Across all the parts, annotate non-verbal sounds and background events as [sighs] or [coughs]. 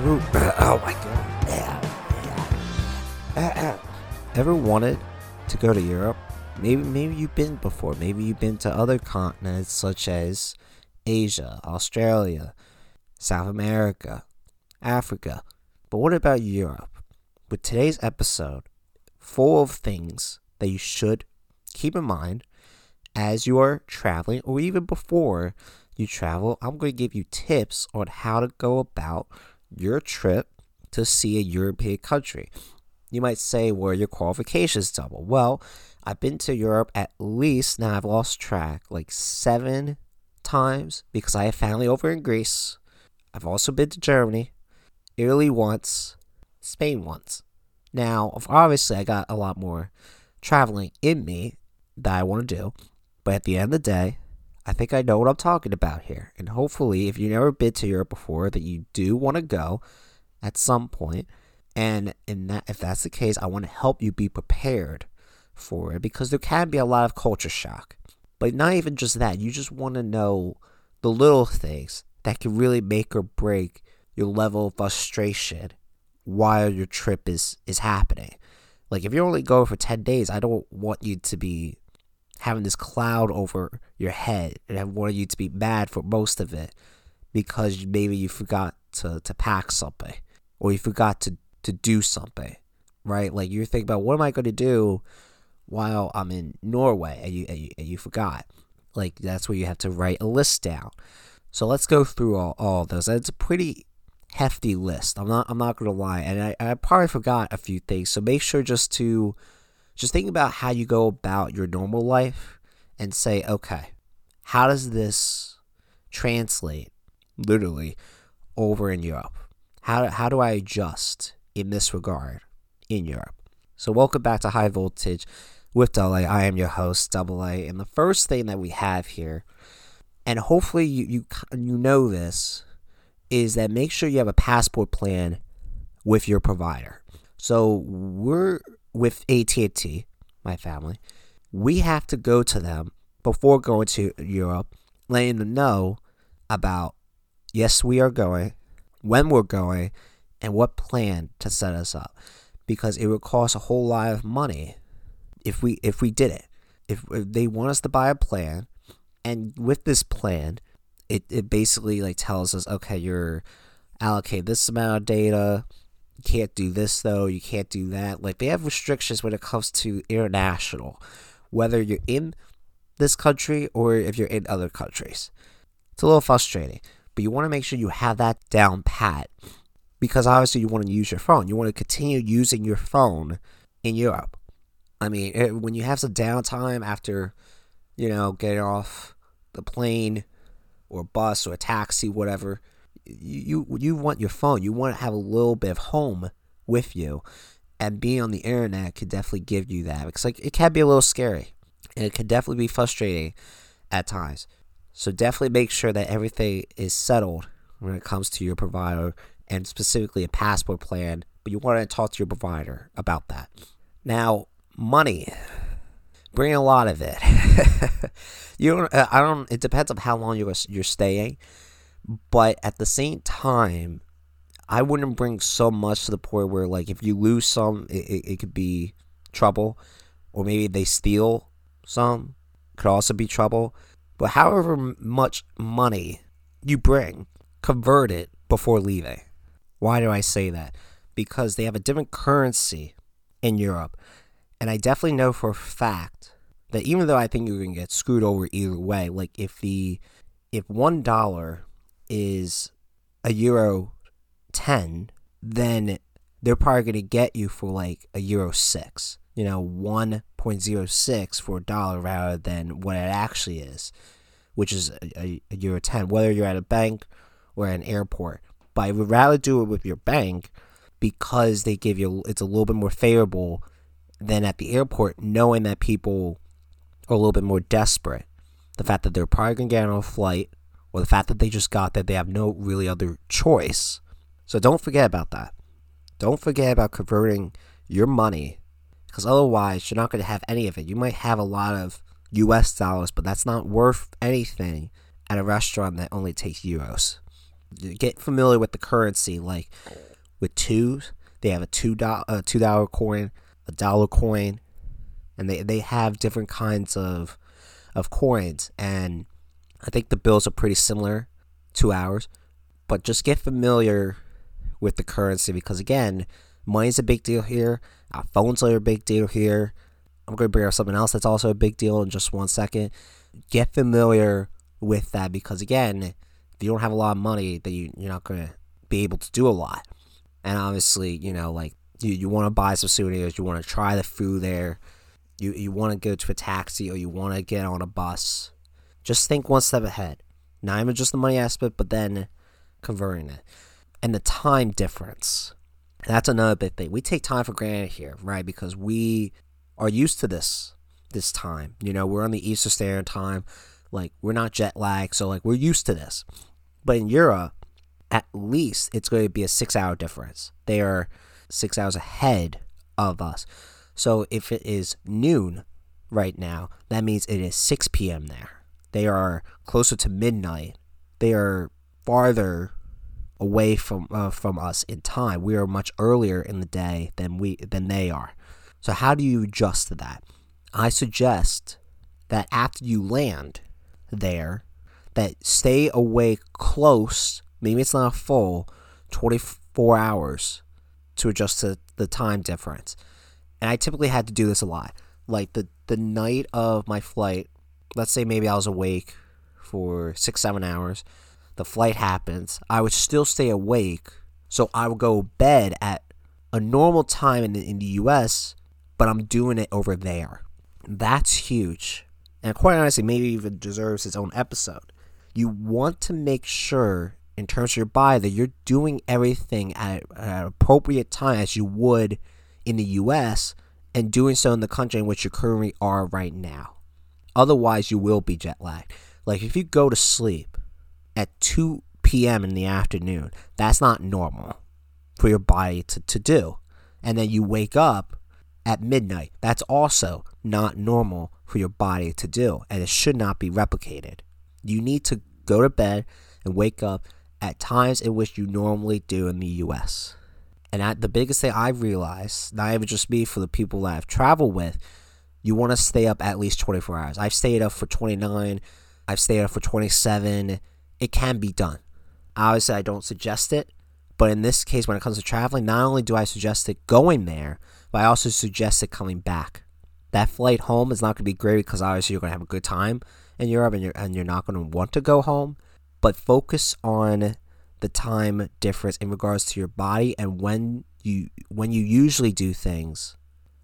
Ever, [coughs] oh my god. Yeah. Uh, uh. Ever wanted to go to Europe? Maybe maybe you've been before. Maybe you've been to other continents such as Asia, Australia, South America, Africa. But what about Europe? With today's episode, full of things that you should keep in mind as you are traveling or even before you travel, I'm going to give you tips on how to go about your trip to see a European country. You might say, where your qualifications double? Well, I've been to Europe at least, now I've lost track, like seven times because I have family over in Greece. I've also been to Germany, Italy once, Spain once. Now, obviously, I got a lot more traveling in me that I want to do, but at the end of the day, I think I know what I'm talking about here. And hopefully, if you've never been to Europe before, that you do want to go at some point. And in that, if that's the case, I want to help you be prepared for it because there can be a lot of culture shock. But not even just that, you just want to know the little things that can really make or break your level of frustration while your trip is is happening. Like if you're only going for 10 days, I don't want you to be having this cloud over your head and I wanted you to be mad for most of it because maybe you forgot to, to pack something or you forgot to, to do something, right? Like you're thinking about what am I going to do while I'm in Norway and you, and you, and you forgot. Like that's where you have to write a list down. So let's go through all, all those. It's a pretty hefty list. I'm not I'm not gonna lie, and I, I probably forgot a few things. So make sure just to just think about how you go about your normal life and say, okay, how does this translate literally over in Europe? How, how do I adjust in this regard in Europe? So, welcome back to High Voltage with Double A. I am your host, Double A. And the first thing that we have here, and hopefully you, you, you know this, is that make sure you have a passport plan with your provider. So, we're with AT&T, my family, we have to go to them before going to Europe, letting them know about yes, we are going, when we're going, and what plan to set us up. Because it would cost a whole lot of money if we if we did it. If, if they want us to buy a plan, and with this plan, it, it basically like tells us, okay, you're allocate this amount of data can't do this though, you can't do that. Like they have restrictions when it comes to international, whether you're in this country or if you're in other countries. It's a little frustrating, but you want to make sure you have that down pat because obviously you want to use your phone. You want to continue using your phone in Europe. I mean, eh, when you have some downtime after, you know, getting off the plane or bus or a taxi, whatever, you you want your phone. You want to have a little bit of home with you, and being on the internet could definitely give you that. Because like it can be a little scary, and it can definitely be frustrating at times. So definitely make sure that everything is settled when it comes to your provider, and specifically a passport plan. But you want to talk to your provider about that. Now, money. Bring a lot of it. [laughs] you don't. Uh, I don't. It depends on how long you're you're staying but at the same time, I wouldn't bring so much to the point where, like, if you lose some, it, it, it could be trouble. Or maybe they steal some, could also be trouble. But however much money you bring, convert it before leaving. Why do I say that? Because they have a different currency in Europe. And I definitely know for a fact that even though I think you're going to get screwed over either way, like if the if one dollar is a euro 10, then they're probably going to get you for like a euro 6, you know, 1.06 for a dollar rather than what it actually is, which is a, a, euro 10, whether you're at a bank or an airport. But I would rather do it with your bank because they give you, it's a little bit more favorable than at the airport, knowing that people are a little bit more desperate. The fact that they're probably going to get on a flight or the fact that they just got that they have no really other choice. So don't forget about that. Don't forget about converting your money because otherwise you're not going to have any of it. You might have a lot of US dollars, but that's not worth anything at a restaurant that only takes euros. Get familiar with the currency. Like with twos, they have a two dollar a two dollar coin, a dollar coin, and they they have different kinds of of coins. And I think the bills are pretty similar to ours, but just get familiar with the currency because again, money's a big deal here. Our phones are a big deal here. I'm going to bring up something else that's also a big deal in just one second. Get familiar with that because again, if you don't have a lot of money, then you, you're not going to be able to do a lot. And obviously, you know, like you, you want to buy some souvenirs, you want to try the food there, you you want to go to a taxi or you want to get on a bus. Just think one step ahead. Not even just the money aspect, but then converting it. And the time difference. That's another big thing. We take time for granted here, right? Because we are used to this this time. You know, we're on the Eastern Standard Time. Like we're not jet lagged, so like we're used to this. But in Europe, at least it's going to be a six hour difference. They are six hours ahead of us. So if it is noon right now, that means it is 6 p.m. there. They are closer to midnight. They are farther away from uh, from us in time. We are much earlier in the day than we than they are. So how do you adjust to that? I suggest that after you land there, that stay awake close. Maybe it's not full, 24 hours to adjust to the time difference. And I typically had to do this a lot. Like the the night of my flight, let's say maybe I was awake for six, seven hours. The flight happens. I would still stay awake. So I would go bed at a normal time in the, in the US, but I'm doing it over there. That's huge. And quite honestly, maybe even deserves its own episode. You want to make sure, in terms of your body, that you're doing everything at, at an appropriate time as you would in the US and doing so in the country in which you currently are right now. Otherwise, you will be jet lagged. Like if you go to sleep at 2 p.m. in the afternoon, that's not normal for your body to, to do. And then you wake up at midnight. That's also not normal for your body to do, and it should not be replicated. You need to go to bed and wake up at times in which you normally do in the US. And I, the biggest thing I've realized, not even just me, for the people that I've traveled with, you want to stay up at least 24 hours. I've stayed up for 29, I've stayed up for 27. It can be done. Obviously, I don't suggest it, but in this case, when it comes to traveling, not only do I suggest it going there, but I also suggest it coming back. That flight home is not going to be great because obviously you're going to have a good time in Europe and you're, and you're not going to want to go home. But focus on the time difference in regards to your body and when you when you usually do things,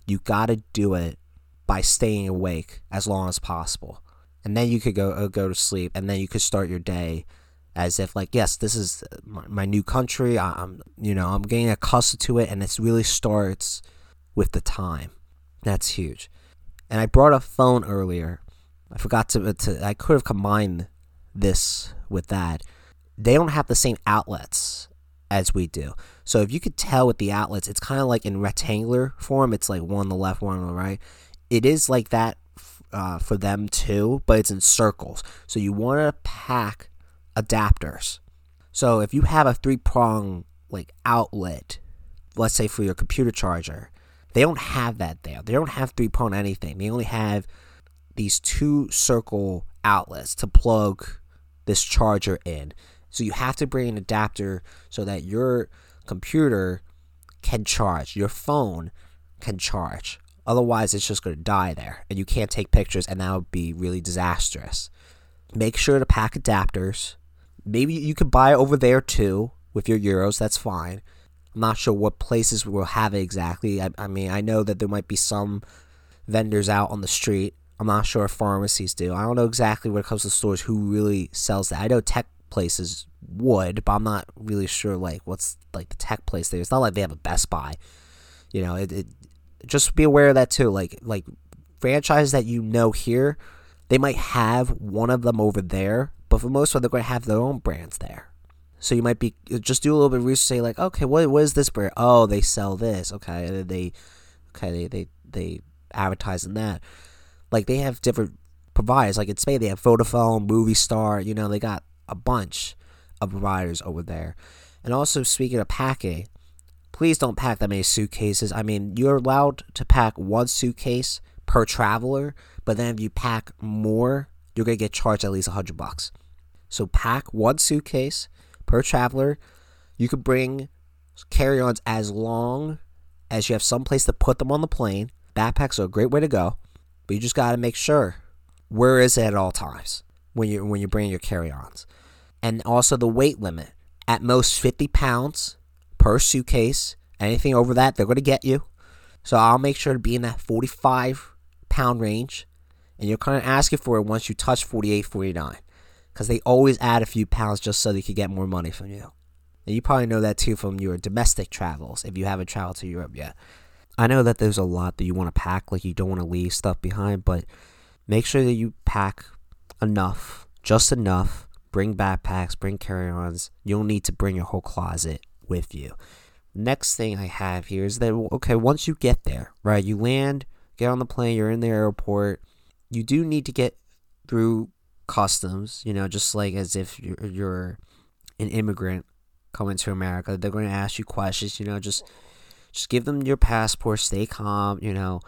you got to do it by staying awake as long as possible. And then you could go uh, go to sleep and then you could start your day as if like yes this is my, my new country I, i'm you know i'm getting accustomed to it and it really starts with the time that's huge and i brought a phone earlier i forgot to, to i could have combined this with that they don't have the same outlets as we do. So if you could tell with the outlets, it's kind of like in rectangular form. It's like one on the left, one on the right. It is like that uh, for them too, but it's in circles. So you want to pack adapters. So if you have a three prong like outlet, let's say for your computer charger, they don't have that there. They don't have three prong anything. They only have these two circle outlets to plug this charger in. So you have to bring an adapter so that your computer can charge, your phone can charge. Otherwise, it's just going to die there and you can't take pictures, and that would be really disastrous. Make sure to pack adapters. Maybe you could buy over there too with your euros, that's fine. I'm not sure what places will have it exactly. I, I mean, I know that there might be some vendors out on the street. I'm not sure if pharmacies do. I don't know exactly when it comes to stores who really sells that. I know tech places would, but I'm not really sure like what's like the tech place there. It's not like they have a Best Buy. You know, it, it just be aware of that too. Like like franchises that you know here, they might have one of them over there, but for most part they're going to have their own brands there. So you might be uh, just do a little bit of research, say like, okay, what what is this brand? Oh, they sell this. Okay, they okay they they they advertise in that. Like they have different providers. Like in Spain, they have Vodafone, Movistar. You know, they got a bunch of providers over there. And also, speaking of packing, please don't pack that many suitcases. I mean, you're allowed to pack one suitcase per traveler, but then if you pack more, you're gonna get charged at least a hundred bucks. So pack one suitcase per traveler. You could bring carry-ons as long as you have some place to put them on the plane. Backpacks are a great way to go, but you just gotta make sure where is it at all times when you when you bring your carry-ons, and also the weight limit at most 50 pounds per suitcase. Anything over that, they're gonna get you. So I'll make sure to be in that 45 pound range, and you're kind of asking for it once you touch 48, 49, because they always add a few pounds just so they could get more money from you. And you probably know that too from your domestic travels if you haven't traveled to Europe yet. I know that there's a lot that you want to pack, like you don't want to leave stuff behind, but make sure that you pack enough, just enough. Bring backpacks, bring carry ons. You don't need to bring your whole closet with you. Next thing I have here is that, okay, once you get there, right, you land, get on the plane, you're in the airport, you do need to get through customs, you know, just like as if you're, you're an immigrant coming to America. They're going to ask you questions, you know, just just give them your passport, stay calm, you know,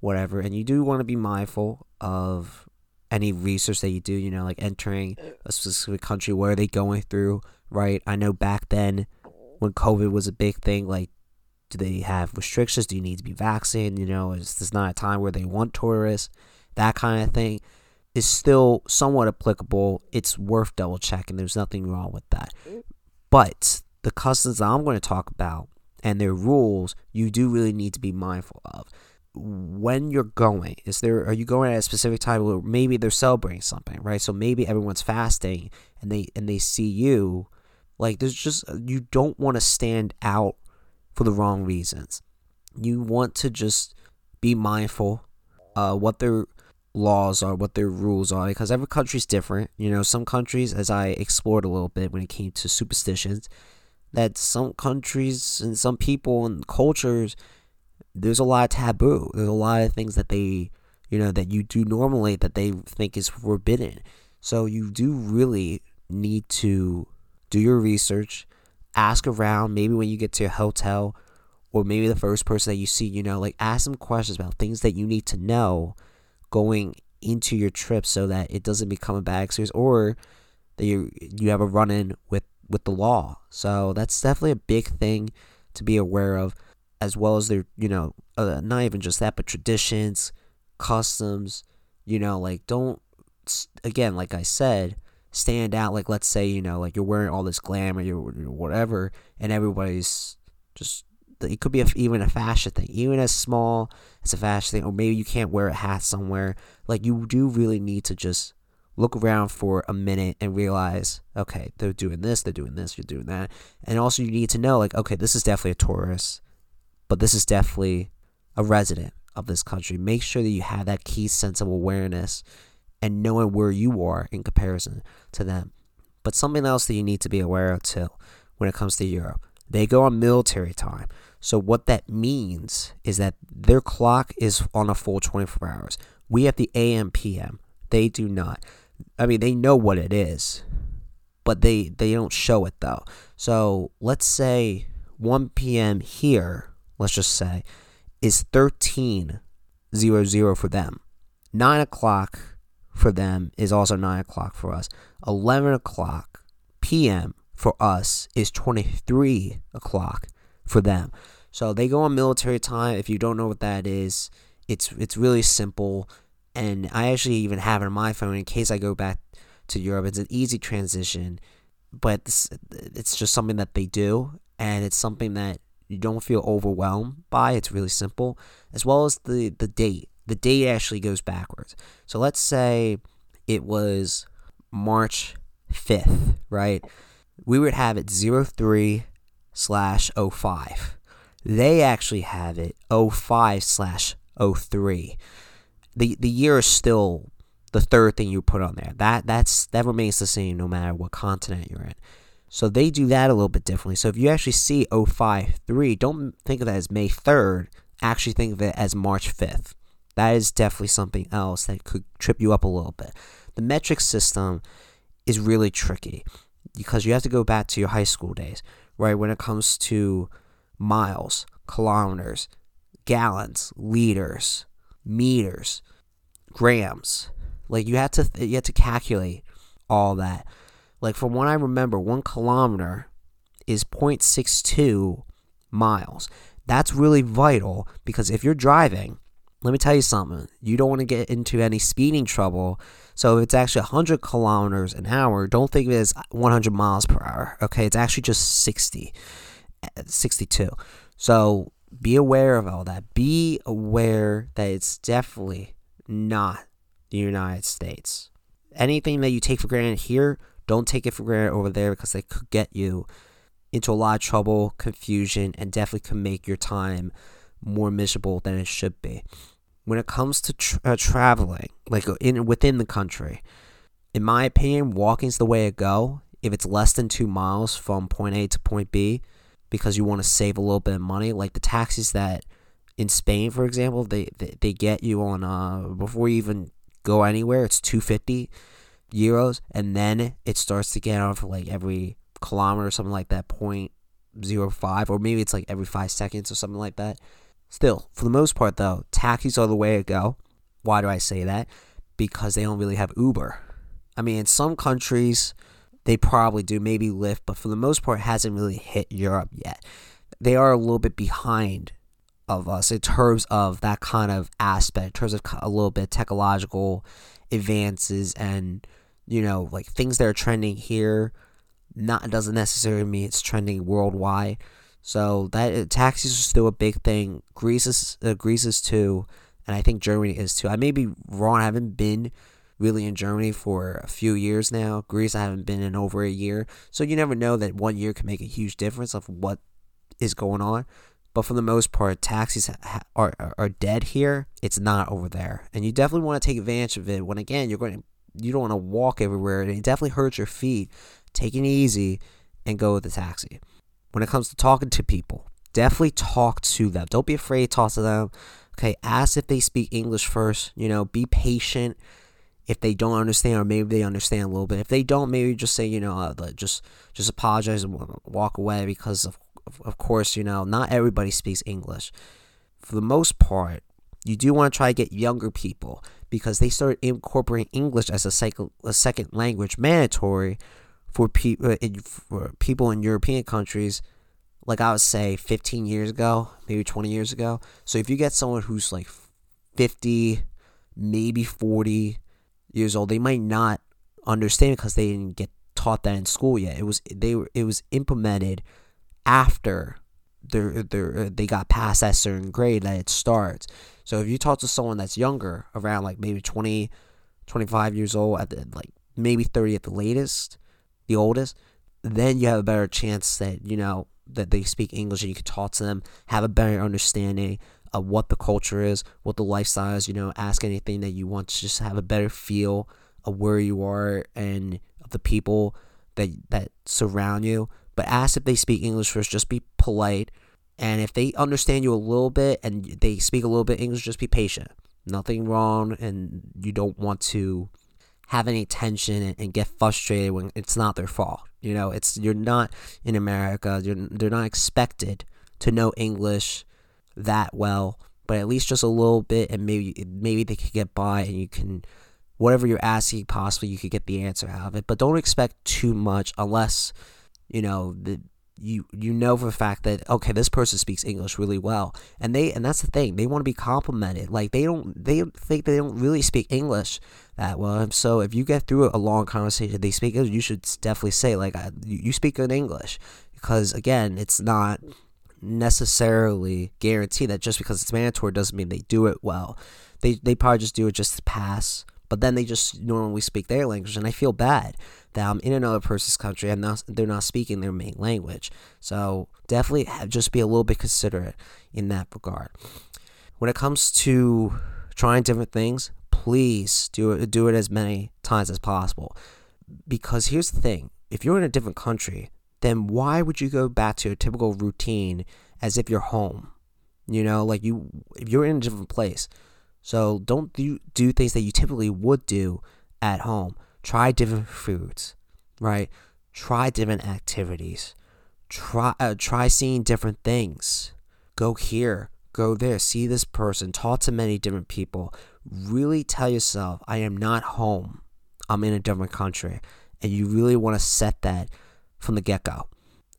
whatever. And you do want to be mindful of any research that you do, you know, like entering a specific country, what are they going through, right? I know back then when COVID was a big thing, like do they have restrictions? Do you need to be vaccinated? You know, is this not a time where they want tourists? That kind of thing is still somewhat applicable. It's worth double checking. There's nothing wrong with that. But the customs that I'm going to talk about and their rules, you do really need to be mindful of. When you're going, is there are you going at a specific time where maybe they're celebrating something, right? So maybe everyone's fasting and they and they see you, like there's just you don't want to stand out for the wrong reasons. You want to just be mindful uh, what their laws are, what their rules are, because every country's different. You know, some countries, as I explored a little bit when it came to superstitions, that some countries and some people and cultures, there's a lot of taboo. There's a lot of things that they, you know, that you do normally that they think is forbidden. So you do really need to do your research, ask around, maybe when you get to a hotel or maybe the first person that you see, you know, like ask them questions about things that you need to know going into your trip so that it doesn't become a bad experience or that you you have a run in with with the law. So that's definitely a big thing to be aware of as well as their, you know, uh, not even just that but traditions, customs, you know, like don't again, like I said, stand out like let's say you know like you're wearing all this glamour you're whatever and everybody's just it could be a, even a fashion thing even as small as a fashion thing or maybe you can't wear a hat somewhere like you do really need to just look around for a minute and realize okay they're doing this they're doing this you're doing that and also you need to know like okay this is definitely a tourist but this is definitely a resident of this country. Make sure that you have that key sense of awareness and knowing where you are in comparison to them. But something else that you need to be aware of too when it comes to Europe, they go on military time. So what that means is that their clock is on a full 24 hours. We have the AM PM. They do not. I mean, they know what it is, but they they don't show it though. So let's say 1 p.m. here, let's just say, is 13 00 for them. 9 o'clock for them is also 9 o'clock for us. 11 o'clock p.m. for us is 23 o'clock for them. So they go on military time. If you don't know what that is, it's it's really simple. And I actually even have it on my phone in case I go back to Europe. It's an easy transition, but it's, it's just something that they do, and it's something that you don't feel overwhelmed by. It's really simple, as well as the the date the date actually goes backwards. So let's say it was March 5th, right? We would have it 03 slash 05. They actually have it 05 slash 03. The, the year is still the third thing you put on there. That that's that remains the same no matter what continent you're in. So they do that a little bit differently. So if you actually see 053, don't think of that as May 3rd. Actually think of it as March 5th. That is definitely something else that could trip you up a little bit. The metric system is really tricky. because you have to go back to your high school days, right? When it comes to miles, kilometers, gallons, liters, meters, grams. Like you have to you have to calculate all that. Like from what I remember, one kilometer is 0.62 miles. That's really vital because if you're driving, let me tell you something. You don't want to get into any speeding trouble. So if it's actually 100 kilometers an hour, don't think of it as 100 miles per hour. Okay, it's actually just 60, eh, 62. So be aware of all that. Be aware that it's definitely not the United States. Anything that you take for granted here, don't take it for granted over there because they could get you into a lot of trouble, confusion, and definitely can make your time more miserable than it should be. When it comes to tra- uh, traveling, like in within the country, in my opinion, walking's the way to go. If it's less than two miles from point A to point B, because you want to save a little bit of money. Like the taxis that in Spain, for example, they they, they get you on uh before you even go anywhere, it's two fifty euros, and then it starts to get on for like every kilometer or something like that, point zero five, or maybe it's like every five seconds or something like that. Still, for the most part though, taxis are the way to go. Why do I say that? Because they don't really have Uber. I mean, in some countries, they probably do, maybe Lyft, but for the most part, hasn't really hit Europe yet. They are a little bit behind of us in terms of that kind of aspect, in terms of a little bit technological advances and you know like things that are trending here. Not doesn't necessarily mean it's trending worldwide. So that uh, taxis are still a big thing. Greece is uh, Greece is too, and I think Germany is too. I may be wrong. I haven't been really in Germany for a few years now. Greece, I haven't been in over a year. So you never know that one year can make a huge difference of what is going on. But for the most part, taxis are, are, are dead here. It's not over there. And you definitely want to take advantage of it when, again, you're going to, you don't want to walk everywhere. And it definitely hurts your feet. Take it easy and go with the taxi. When it comes to talking to people, definitely talk to them. Don't be afraid to talk to them. Okay, ask if they speak English first. You know, be patient if they don't understand or maybe they understand a little bit if they don't maybe just say you know uh, just just apologize and walk away because of, of course you know not everybody speaks english for the most part you do want to try to get younger people because they started incorporating english as a, cycle, a second language mandatory for, pe- uh, for people in european countries like i would say 15 years ago maybe 20 years ago so if you get someone who's like 50 maybe 40 years old, they might not understand because they didn't get taught that in school yet. It was they were it was implemented after they they they got past that certain grade that it starts. So if you talk to someone that's younger, around like maybe 20, 25 years old, at the like maybe 30 at the latest, the oldest, then you have a better chance that you know that they speak English and you can talk to them, have a better understanding of what the culture is, what the lifestyle is, you know, ask anything that you want to just have a better feel of where you are and of the people that that surround you. But ask if they speak English first, just be polite. And if they understand you a little bit and they speak a little bit English, just be patient. Nothing wrong and you don't want to have any tension and, and get frustrated when it's not their fault. You know, it's you're not in America. You're, they're not expected to know English that well, but at least just a little bit, and maybe maybe they could get by, and you can whatever you're asking, possibly you could get the answer out of it. But don't expect too much unless you know the you you know for a fact that okay this person speaks english really well and they and that's the thing they want to be complimented like they don't they think they don't really speak english that well so if you get through a long conversation they speak english you should definitely say like you speak good english because again it's not necessarily guarantee that just because it's mandatory doesn't mean they do it well. They they probably just do it just to pass. But then they just normally speak their language, and I feel bad that I'm in another person's country and not, they're not speaking their main language. So definitely just be a little bit considerate in that regard. When it comes to trying different things, please do it do it as many times as possible. Because here's the thing: if you're in a different country, then why would you go back to your typical routine as if you're home? You know, like you, if you're in a different place. So don't do, do things that you typically would do at home. Try different foods, right? Try different activities. Try uh, try seeing different things. Go here, go there, see this person, talk to many different people. Really tell yourself, I am not home. I'm in a different country. And you really want to set that from the get go.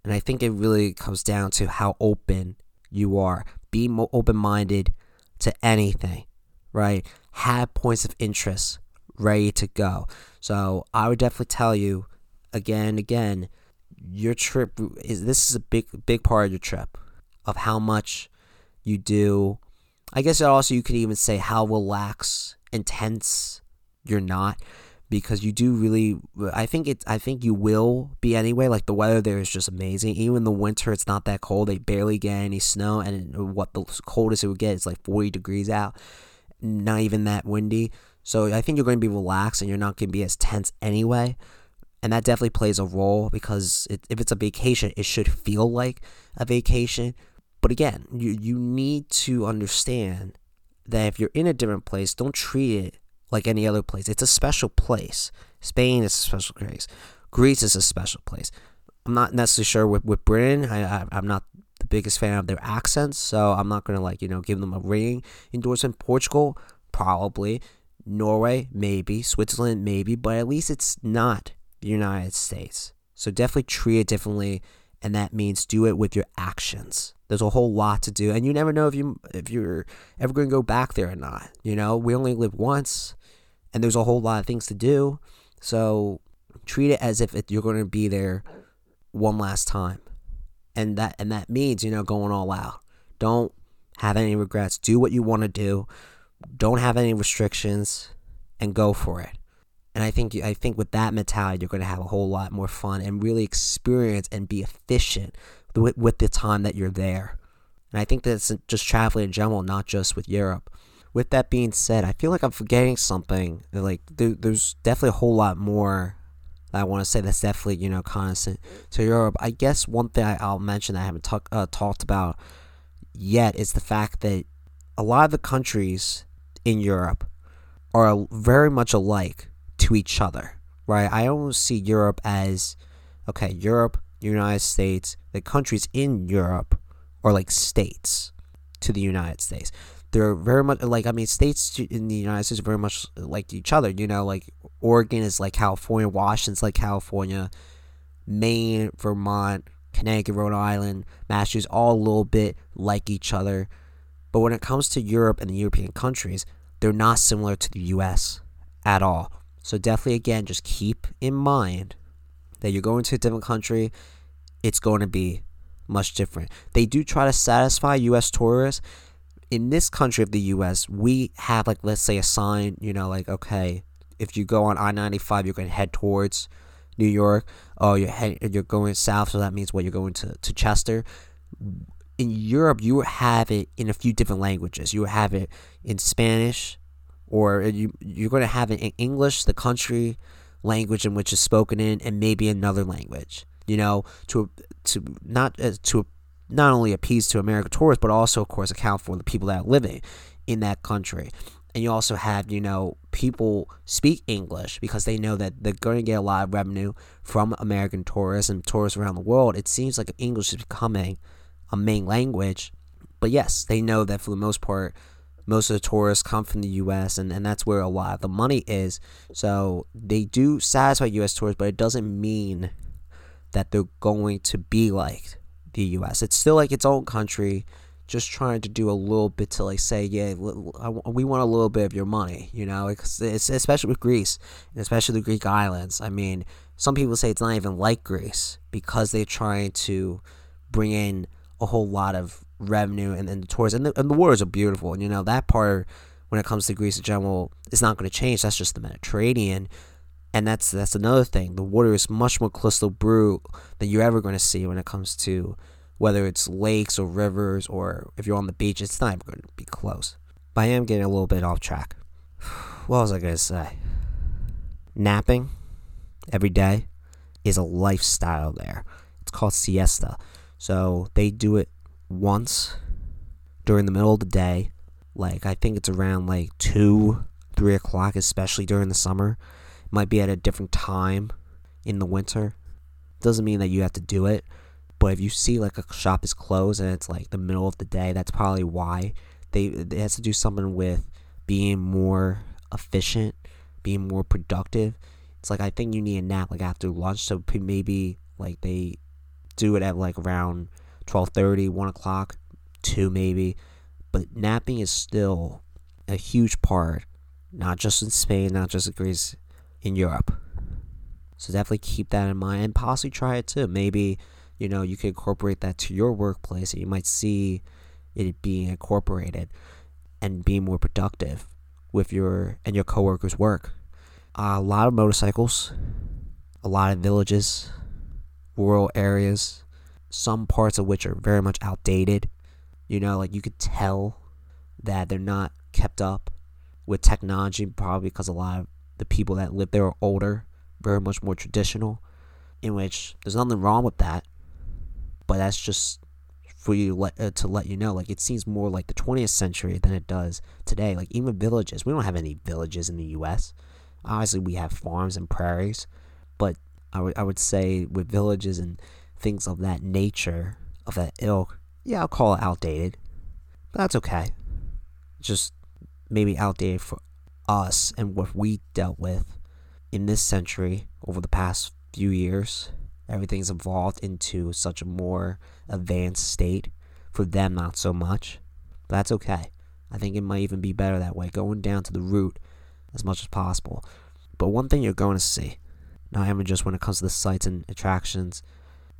And I think it really comes down to how open you are. Be more open minded to anything, right? Have points of interest ready to go. So I would definitely tell you again again, your trip is this is a big big part of your trip of how much you do. I guess also you could even say how relaxed, intense you're not because you do really I think it I think you will be anyway like the weather there is just amazing even in the winter it's not that cold they barely get any snow and what the coldest it would get is like 40 degrees out not even that windy so I think you're going to be relaxed and you're not going to be as tense anyway and that definitely plays a role because it, if it's a vacation it should feel like a vacation but again you you need to understand that if you're in a different place don't treat it like any other place. It's a special place. Spain is a special place. Greece is a special place. I'm not necessarily sure with, with Britain. I, I I'm not the biggest fan of their accents, so I'm not gonna like you know give them a ringing endorsement. Portugal, probably. Norway, maybe. Switzerland, maybe. But at least it's not the United States. So definitely treat it differently, and that means do it with your actions. There's a whole lot to do, and you never know if you if you're ever to go back there or not. You know, we only live once and there's a whole lot of things to do. So treat it as if it, you're to be there one last time, and that and that means you know going all out. Don't have any regrets. Do what you want to do. Don't have any restrictions, and go for it. And I think I think with that mentality, you're going to have a whole lot more fun and really experience and be efficient with, with the time that you're there. And I think that's just traveling in general, not just with Europe with that being said, I feel like I'm forgetting something. Like there, there's definitely a whole lot more I want to say. That's definitely you know constant to Europe. I guess one thing I, will mention that I haven't talk, uh, talked about yet is the fact that a lot of the countries in Europe are very much alike to each other. Right? I almost see Europe as okay, Europe, United States, the countries in Europe are like states to the United States they're very much like I mean states in the United States are very much like each other. You know, like Oregon is like California, Washington's like California, Maine, Vermont, Connecticut, Rhode Island, Massachusetts, all a little bit like each other. But when it comes to Europe and the European countries, they're not similar to the U.S. at all. So definitely, again, just keep in mind that you're going to a different country. It's going to be much different. They do try to satisfy U.S. tourists in this country of the US, we have like let's say a sign, you know, like okay, if you go on I ninety five, you're going to head towards New York. Oh, you're head, you're going south, so that means what you're going to to Chester. In Europe, you have it in a few different languages. You have it in Spanish, or you you're going to have it in English, the country language in which is spoken in, and maybe another language. You know, to to not uh, to not only appease to American tourists, but also, of course, account for the people that are living in that country. And you also have, you know, people speak English because they know that they're going to get a lot of revenue from American tourists and tourists around the world. It seems like English is becoming a main language. But yes, they know that for the most part, most of the tourists come from the US and, and that's where a lot of the money is. So they do satisfy US tourists, but it doesn't mean that they're going to be liked the U.S. It's still like its own country, just trying to do a little bit to like say, yeah, we want a little bit of your money, you know. It's, it's especially with Greece, especially the Greek islands. I mean, some people say it's not even like Greece because they're trying to bring in a whole lot of revenue and, and the tours and the, and the waters are beautiful. And you know that part when it comes to Greece in general is not going to change. That's just the Mediterranean and that's that's another thing. The water is much more crystal blue than you're ever going to see when it comes to whether it's lakes or rivers or if you're on the beach. It's not even going to be close. But I am getting a little bit off track. [sighs] What was I going to say? Napping every day is a lifestyle there. It's called siesta. So they do it once during the middle of the day. Like I think it's around like two, three o'clock, especially during the summer might be at a different time in the winter. doesn't mean that you have to do it. But if you see like a shop is closed and it's like the middle of the day, that's probably why. They it has to do something with being more efficient, being more productive. It's like I think you need a nap like after lunch, so maybe like they do it at like around 12:30, 1 o'clock, 2 maybe. But napping is still a huge part, not just in Spain, not just in Greece, in Europe. So definitely keep that in mind and possibly try it too. Maybe, you know, you could incorporate that to your workplace and you might see it being incorporated and being more productive with your and your coworkers' work. Uh, a lot of motorcycles, a lot of villages, rural areas, some parts of which are very much outdated. You know, like you could tell that they're not kept up with technology, probably because a lot of the people that live there are older very much more traditional, in which there's nothing wrong with that, but that's just for you to let, uh, to let you know. Like it seems more like the 20th century than it does today. Like even villages, we don't have any villages in the U.S. Obviously, we have farms and prairies, but I would I would say with villages and things of that nature, of that ilk, yeah, I'll call it outdated, but that's okay. Just maybe outdated for us and what we dealt with in this century, over the past few years, everything's evolved into such a more advanced state. For them, not so much. But that's okay. I think it might even be better that way, going down to the root as much as possible. But one thing you're going to see, not even just when it comes to the sites and attractions,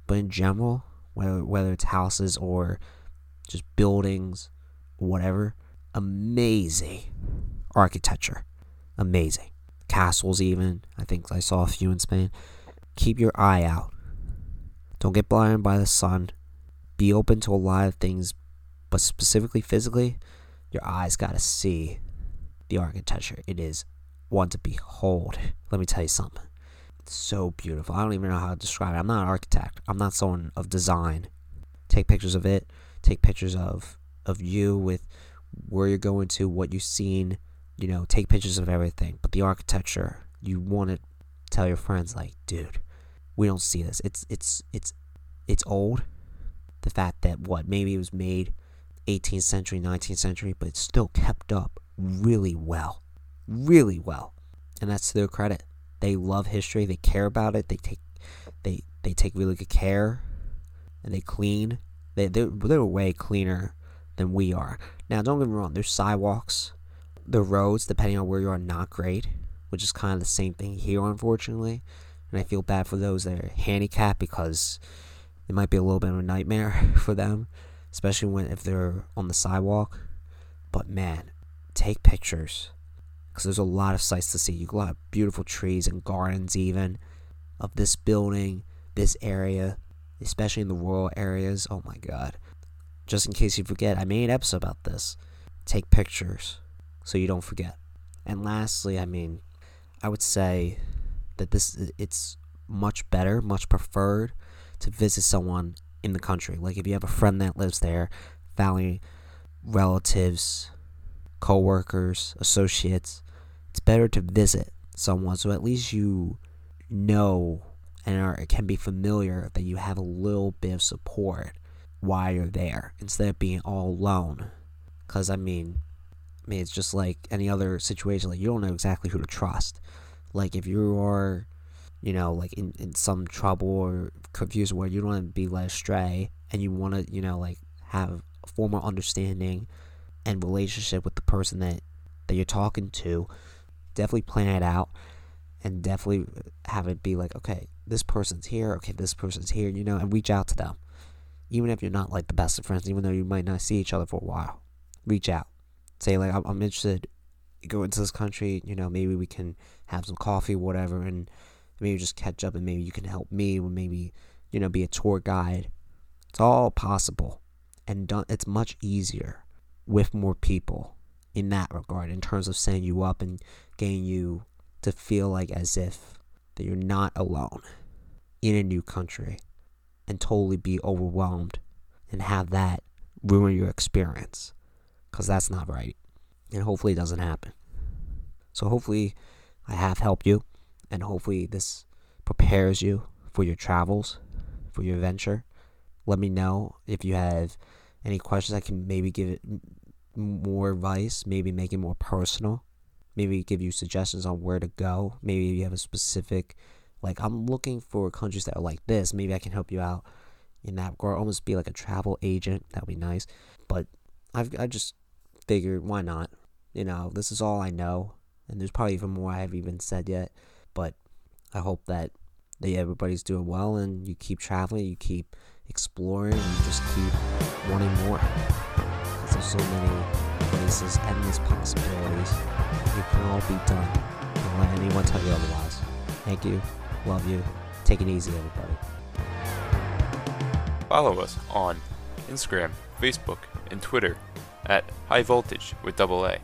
but in general, whether whether it's houses or just buildings, whatever, amazing architecture, amazing castles, even. I think I saw a few in Spain. Keep your eye out. Don't get blinded by the sun. Be open to a lot of things, but specifically physically, your eyes got to see the architecture. It is one to behold. Let me tell you something. It's so beautiful. I don't even know how to describe it. I'm not an architect. I'm not someone of design. Take pictures of it. Take pictures of of you with where you're going to, what you've seen, you know, take pictures of everything. But the architecture, you want to tell your friends like, dude, we don't see this. It's it's it's it's old. The fact that what maybe it was made 18th century, 19th century, but it's still kept up really well, really well, and that's to their credit. They love history. They care about it. They take they they take really good care, and they clean. They they're, they're way cleaner than we are. Now, don't get me wrong. There's sidewalks the roads, depending on where you are, not great, which is kind of the same thing here, unfortunately. And I feel bad for those that are handicapped because it might be a little bit of a nightmare [laughs] for them, especially when if they're on the sidewalk. But man, take pictures because there's a lot of sights to see. You got beautiful trees and gardens, even of this building, this area, especially in the rural areas. Oh my god! Just in case you forget, I made an episode about this. Take pictures so you don't forget. And lastly, I mean, I would say that this it's much better, much preferred to visit someone in the country. Like if you have a friend that lives there, family, relatives, co-workers, associates, it's better to visit someone so at least you know and are, can be familiar that you have a little bit of support while you're there instead of being all alone. Because I mean, I mean, it's just like any other situation. Like you don't know exactly who to trust. Like if you are, you know, like in, in some trouble or confused where you don't want to be led astray, and you want to, you know, like have a formal understanding and relationship with the person that that you're talking to. Definitely plan it out, and definitely have it be like, okay, this person's here. Okay, this person's here. You know, and reach out to them, even if you're not like the best of friends. Even though you might not see each other for a while, reach out say like I'm, I'm interested go into this country you know maybe we can have some coffee whatever and maybe just catch up and maybe you can help me or maybe you know be a tour guide. It's all possible and done it's much easier with more people in that regard in terms of setting you up and getting you to feel like as if that you're not alone in a new country and totally be overwhelmed and have that ruin your experience because that's not right. And hopefully it doesn't happen. So hopefully I have helped you, and hopefully this prepares you for your travels, for your venture. Let me know if you have any questions. I can maybe give it more advice, maybe make it more personal, maybe give you suggestions on where to go. Maybe you have a specific, like, I'm looking for countries that are like this. Maybe I can help you out in that, or almost be like a travel agent. That would be nice. But I've, I just figured, why not? You know, this is all I know, and there's probably even more I haven't even said yet. But I hope that, that everybody's doing well and you keep traveling, you keep exploring, you just keep wanting more. Because there's so many places, endless possibilities. It can all be done. Don't let anyone tell you otherwise. Thank you. Love you. Take it easy, everybody. Follow us on Instagram, Facebook, and Twitter at High Voltage with double A.